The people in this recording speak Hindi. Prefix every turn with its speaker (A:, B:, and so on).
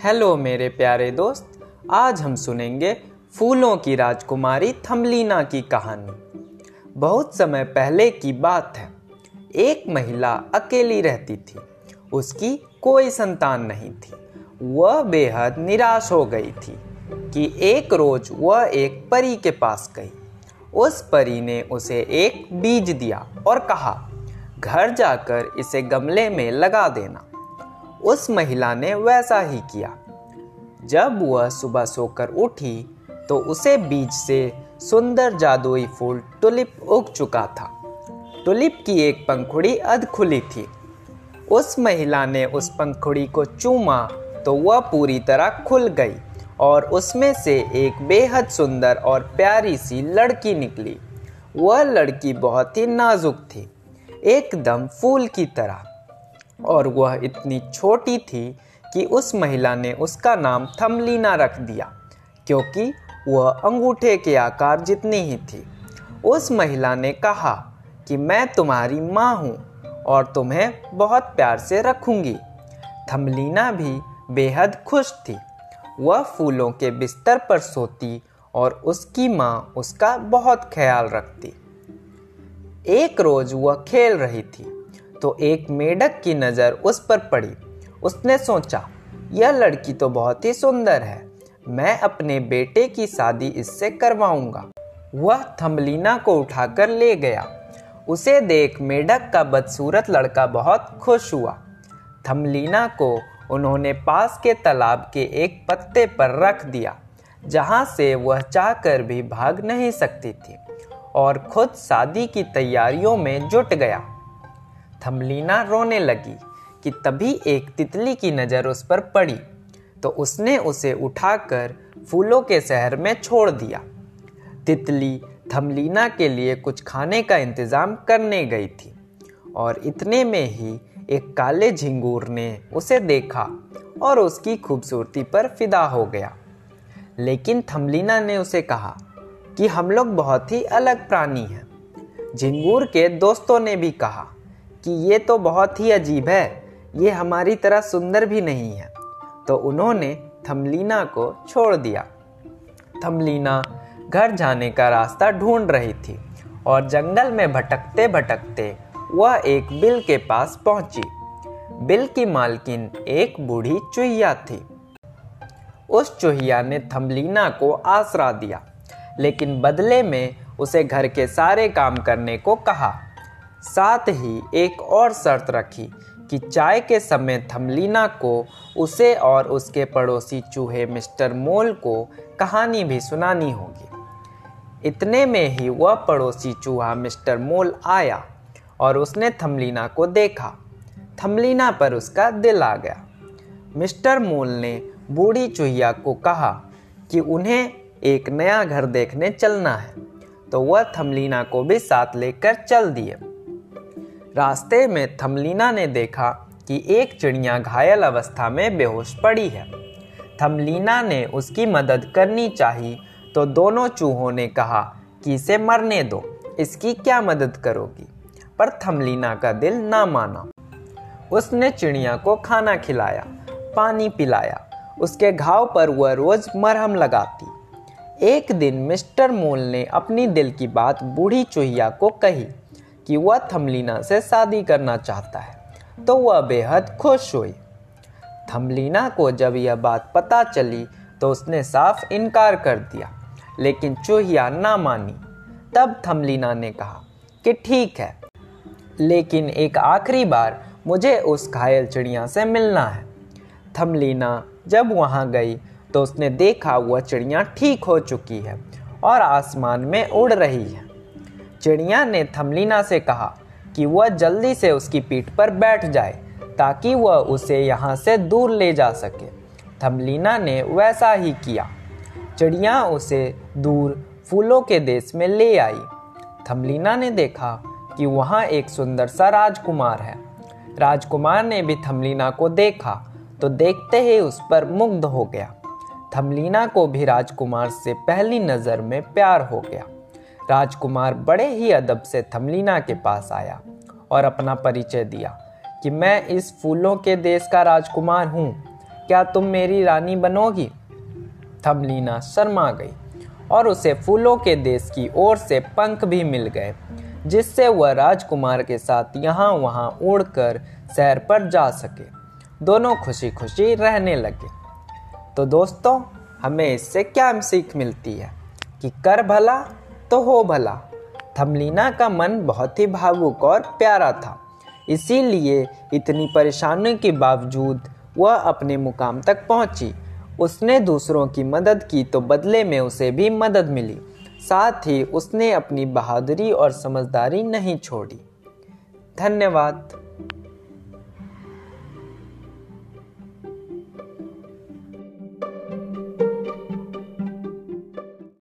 A: हेलो मेरे प्यारे दोस्त, आज हम सुनेंगे फूलों की राजकुमारी थमलीना की कहानी। बहुत समय पहले की बात है। एक महिला अकेली रहती थी। उसकी कोई संतान नहीं थी। वह बेहद निराश हो गई थी कि एक रोज वह एक परी के पास गई। उस परी ने उसे एक बीज दिया और कहा, घर जाकर इसे गमले में लगा देना। उस महिला ने वैसा ही किया। जब वह सुबह सोकर उठी तो उसे बीज से सुंदर जादुई फूल टुलिप उग चुका था। टुलिप की एक पंखुड़ी अध खुली थी। उस महिला ने उस पंखुड़ी को चूमा तो वह पूरी तरह खुल गई और उसमें से एक बेहद सुंदर और प्यारी सी लड़की निकली। वह लड़की बहुत ही नाजुक थी, एकदम फूल की तरह। और वह इतनी छोटी थी कि उस महिला ने उसका नाम थमलीना रख दिया, क्योंकि वह अंगूठे के आकार जितनी ही थी। उस महिला ने कहा कि मैं तुम्हारी माँ हूँ और तुम्हें बहुत प्यार से रखूँगी। थमलीना भी बेहद खुश थी। वह फूलों के बिस्तर पर सोती और उसकी माँ उसका बहुत ख्याल रखती। एक रोज वह खेल रही थी। तो एक मेढक की नज़र उस पर पड़ी। उसने सोचा, यह लड़की तो बहुत ही सुंदर है। मैं अपने बेटे की शादी इससे करवाऊँगा। वह थमलीना को उठाकर ले गया। उसे देख मेढक का बदसूरत लड़का बहुत खुश हुआ। थमलीना को उन्होंने पास के तालाब के एक पत्ते पर रख दिया, जहाँ से वह चाहकर भी भाग नहीं सकती थी, और खुद शादी की तैयारियों में जुट गया। थमलीना रोने लगी कि तभी एक तितली की नज़र उस पर पड़ी तो उसने उसे उठाकर फूलों के शहर में छोड़ दिया। तितली थमलीना के लिए कुछ खाने का इंतज़ाम करने गई थी, और इतने में ही एक काले झिंगूर ने उसे देखा और उसकी खूबसूरती पर फिदा हो गया। लेकिन थमलीना ने उसे कहा कि हम लोग बहुत ही अलग प्राणी हैं। झिंगूर के दोस्तों ने भी कहा कि ये तो बहुत ही अजीब है, ये हमारी तरह सुंदर भी नहीं है। तो उन्होंने थमलीना को छोड़ दिया। थमलीना घर जाने का रास्ता ढूंढ रही थी और जंगल में भटकते भटकते वह एक बिल के पास पहुँची। बिल की मालकिन एक बूढ़ी चुहिया थी। उस चुहिया ने थमलीना को आसरा दिया, लेकिन बदले में उसे घर के सारे काम करने को कहा। साथ ही एक और शर्त रखी कि चाय के समय थमलीना को उसे और उसके पड़ोसी चूहे मिस्टर मोल को कहानी भी सुनानी होगी। इतने में ही वह पड़ोसी चूहा मिस्टर मोल आया और उसने थमलीना को देखा। थमलीना पर उसका दिल आ गया। मिस्टर मोल ने बूढ़ी चूहिया को कहा कि उन्हें एक नया घर देखने चलना है तो वह थमलीना को भी साथ लेकर चल दिए। रास्ते में थमलीना ने देखा कि एक चिड़िया घायल अवस्था में बेहोश पड़ी है। थमलीना ने उसकी मदद करनी चाहिए तो दोनों चूहों ने कहा कि इसे मरने दो, इसकी क्या मदद करोगी? पर थमलीना का दिल ना माना। उसने चिड़िया को खाना खिलाया, पानी पिलाया, उसके घाव पर वह रोज मरहम लगाती। एक दिन मिस्टर मोल ने अपनी दिल की बात बूढ़ी चूहिया को कही। कि वह थमलीना से शादी करना चाहता है तो वह बेहद खुश हुई। थमलीना को जब यह बात पता चली तो उसने साफ़ इनकार कर दिया, लेकिन चूहिया ना मानी। तब थमलीना ने कहा कि ठीक है, लेकिन एक आखिरी बार मुझे उस घायल चिड़िया से मिलना है। थमलीना जब वहाँ गई तो उसने देखा वह चिड़िया ठीक हो चुकी है और आसमान में उड़ रही है। चिड़िया ने थमलीना से कहा कि वह जल्दी से उसकी पीठ पर बैठ जाए, ताकि वह उसे यहाँ से दूर ले जा सके। थमलीना ने वैसा ही किया। चिड़िया उसे दूर फूलों के देश में ले आई। थमलीना ने देखा कि वहाँ एक सुंदर सा राजकुमार है। राजकुमार ने भी थमलीना को देखा तो देखते ही उस पर मुग्ध हो गया। थमलीना को भी राजकुमार से पहली नज़र में प्यार हो गया। राजकुमार बड़े ही अदब से थमलीना के पास आया और अपना परिचय दिया कि मैं इस फूलों के देश का राजकुमार हूँ। क्या तुम मेरी रानी बनोगी? थमलीना शर्मा गई और उसे फूलों के देश की ओर से पंख भी मिल गए, जिससे वह राजकुमार के साथ यहाँ वहाँ उड़कर शहर पर जा सके। दोनों खुशी खुशी रहने लगे। तो दोस्तों, हमें इससे क्या सीख मिलती है कि कर भला तो हो भला। थमलीना का मन बहुत ही भावुक और प्यारा था। इसीलिए इतनी परेशानी के बावजूद वह अपने मुकाम तक पहुँची। उसने दूसरों की मदद की तो बदले में उसे भी मदद मिली। साथ ही उसने अपनी बहादुरी और समझदारी नहीं छोड़ी। धन्यवाद।